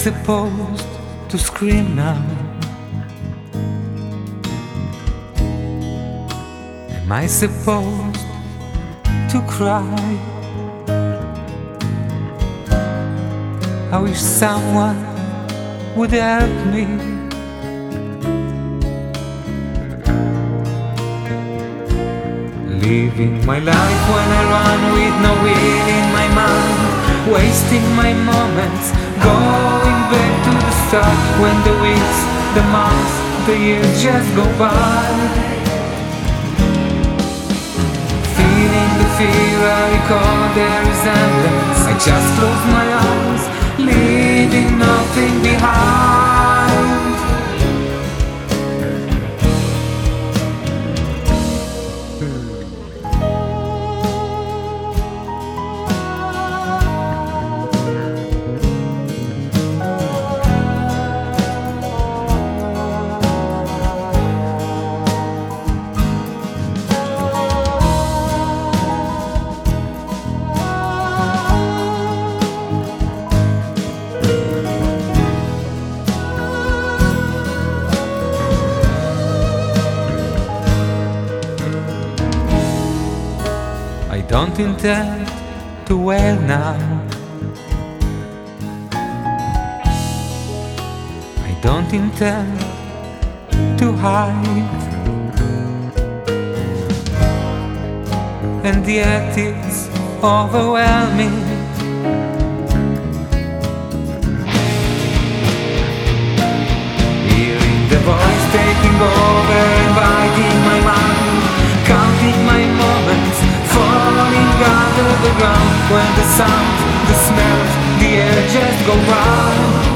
Supposed to scream now? Am I supposed to cry? I wish someone would help me. Living my life when I run with no will in my mind, wasting my moments, the start when the weeks, the months, the years just go by. Feeling the fear, I recall their resemblance. I just close my eyes, leaving nothing behind. Don't intend to wail now. I don't intend to hide. And yet it's overwhelming. Hearing the voice taking over, inviting under the ground when the sound, the smells, the air just go round.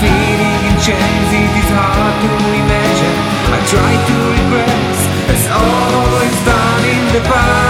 Feeling in chains, it is hard to imagine. I try to regress, as always done in the past.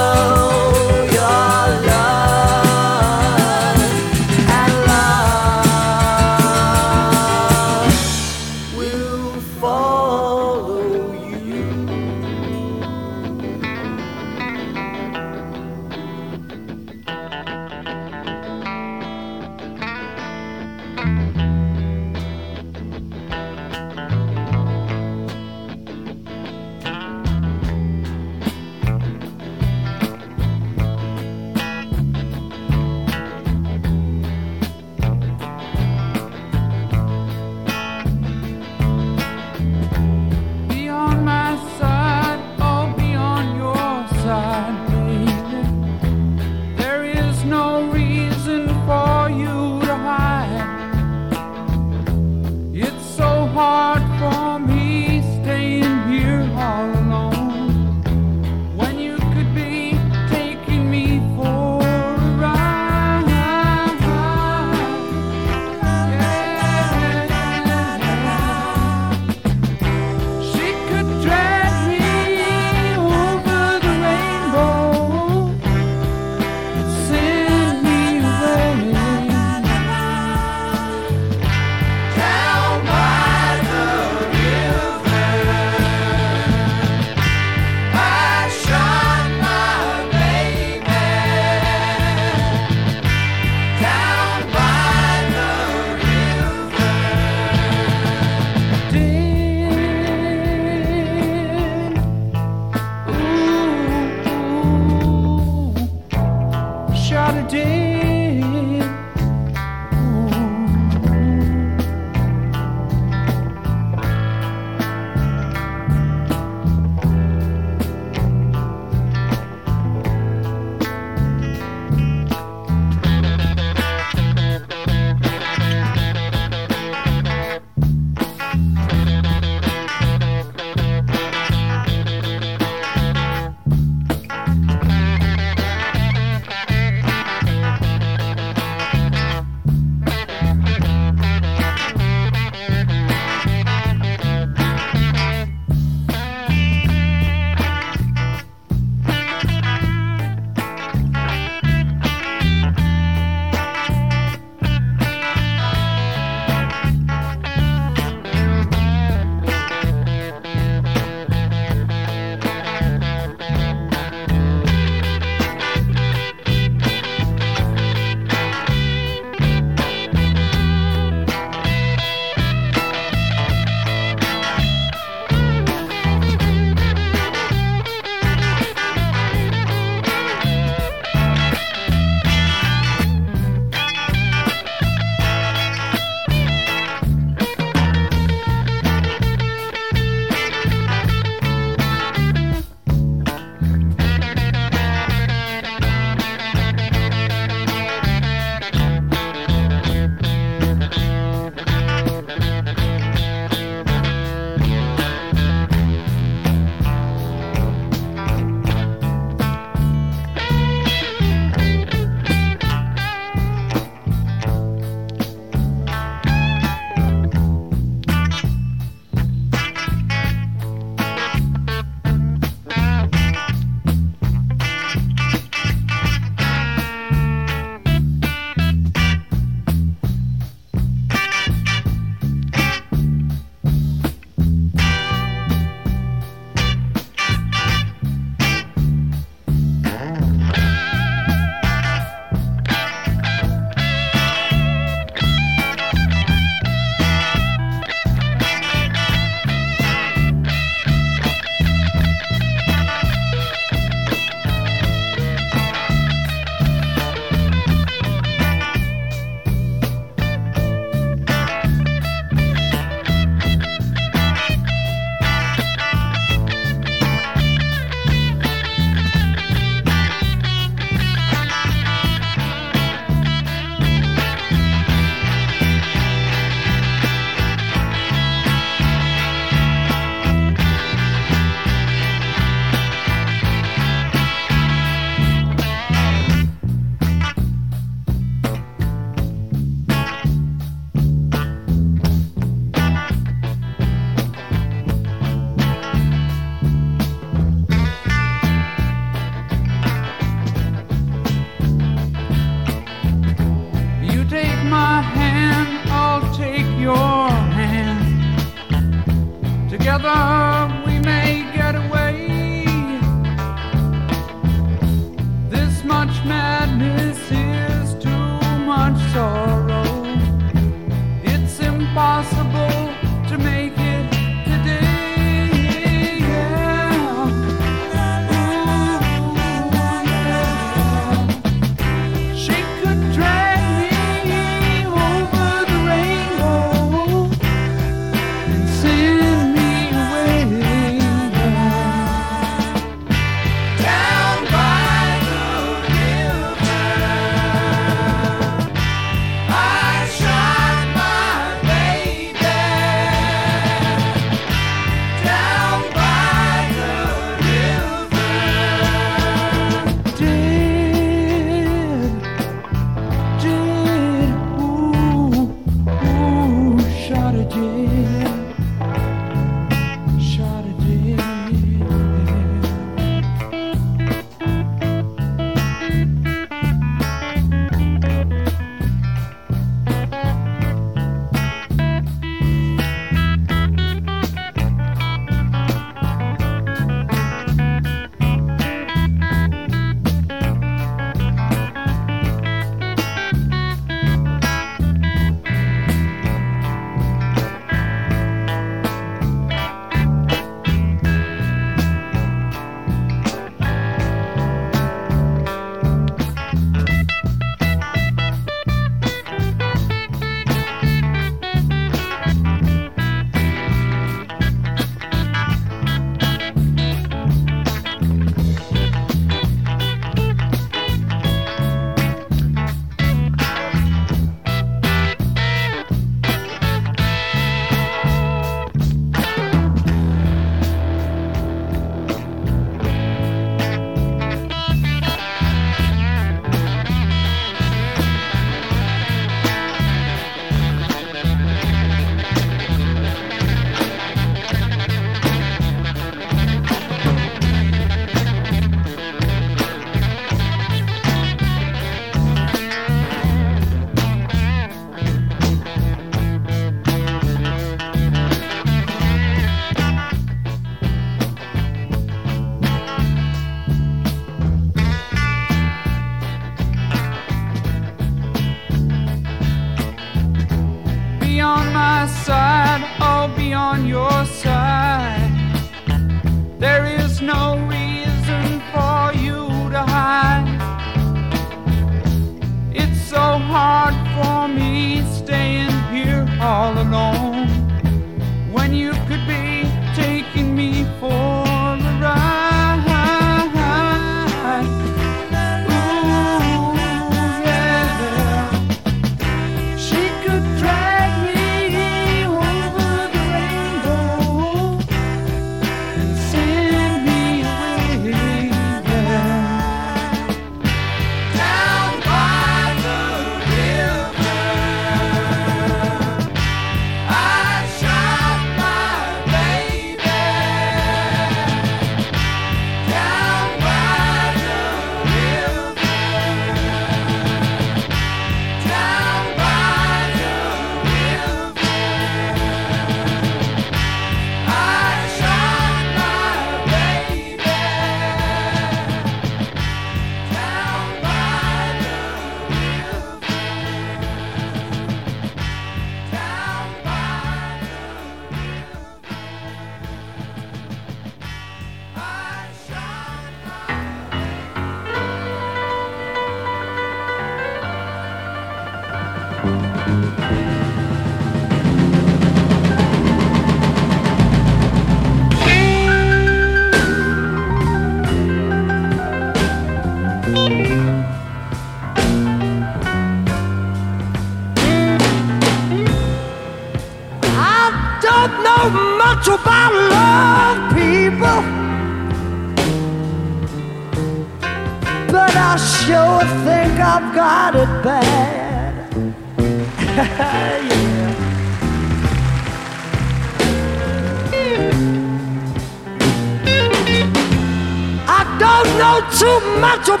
Think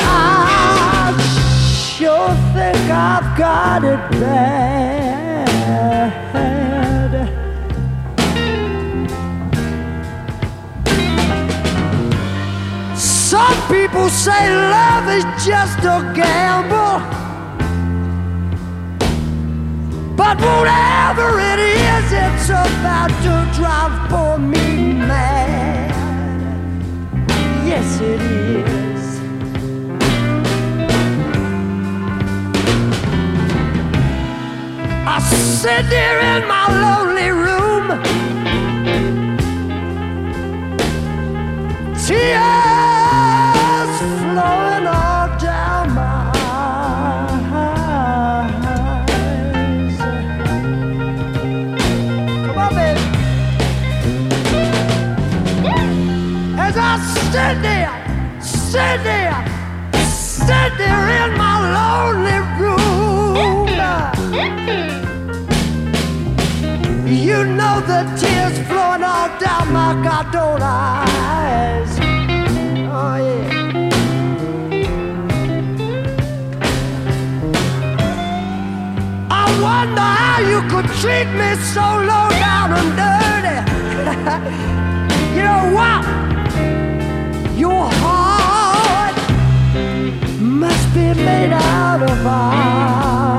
I sure think I've got it bad. Some people say love is just a gamble. But whatever it is, it's about to drive poor me mad. Yes, it is. I sit there in my lonely room. Tears sit there, sit there, sit there in my lonely room. You know the tears flowing all down my goddamn eyes. Oh yeah. I wonder how you could treat me so low down and dirty. you know what? Heart must be made out of iron,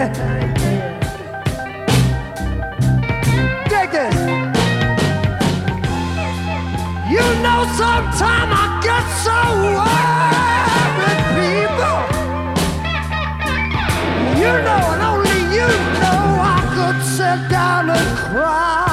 Dig this. You know, sometime I get so worried, people. You know, and only you know I could sit down and cry.